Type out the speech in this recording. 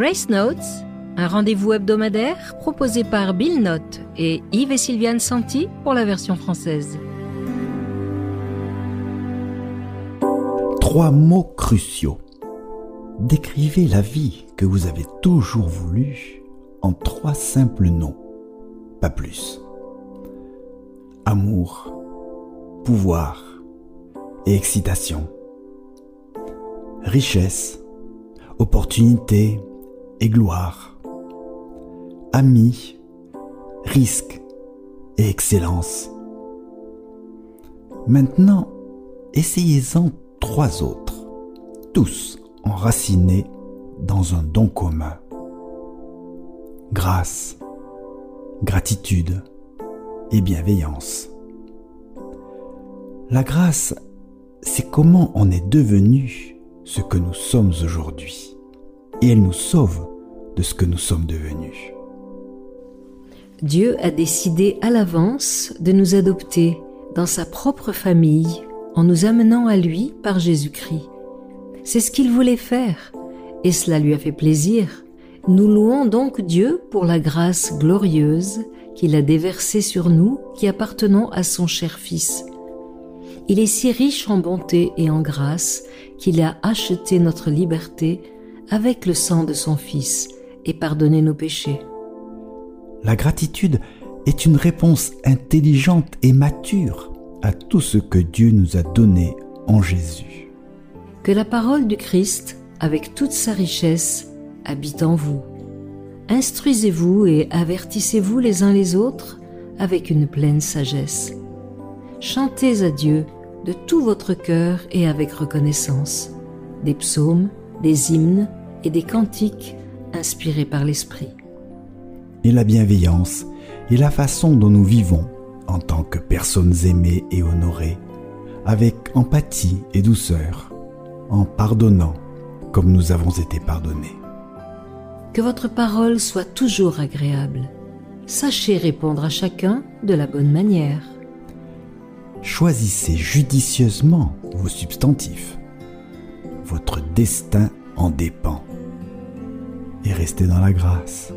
Grace Notes, un rendez-vous hebdomadaire proposé par Bill Note et Yves et Sylviane Santi pour la version française. Trois mots cruciaux. Décrivez la vie que vous avez toujours voulu en trois simples noms, pas plus. Amour, pouvoir et excitation. Richesse, opportunité et gloire. Amis, risque et excellence. Maintenant, essayez-en trois autres, tous enracinés dans un don commun. Grâce, gratitude et bienveillance. La grâce, c'est comment on est devenu ce que nous sommes aujourd'hui. Et elle nous sauve de ce que nous sommes devenus. Dieu a décidé à l'avance de nous adopter dans sa propre famille en nous amenant à lui par Jésus-Christ. C'est ce qu'il voulait faire et cela lui a fait plaisir. Nous louons donc Dieu pour la grâce glorieuse qu'il a déversée sur nous qui appartenons à son cher Fils. Il est si riche en bonté et en grâce qu'il a acheté notre liberté avec le sang de son Fils et pardonné nos péchés. La gratitude est une réponse intelligente et mature à tout ce que Dieu nous a donné en Jésus. Que la parole du Christ, avec toute sa richesse, habite en vous. Instruisez-vous et avertissez-vous les uns les autres avec une pleine sagesse. Chantez à Dieu de tout votre cœur et avec reconnaissance, des psaumes, des hymnes et des cantiques inspirés par l'Esprit. Et la bienveillance est la façon dont nous vivons en tant que personnes aimées et honorées, avec empathie et douceur, en pardonnant comme nous avons été pardonnés. Que votre parole soit toujours agréable. Sachez répondre à chacun de la bonne manière choisissez judicieusement vos substantifs. Votre destin en dépend. Et restez dans la grâce.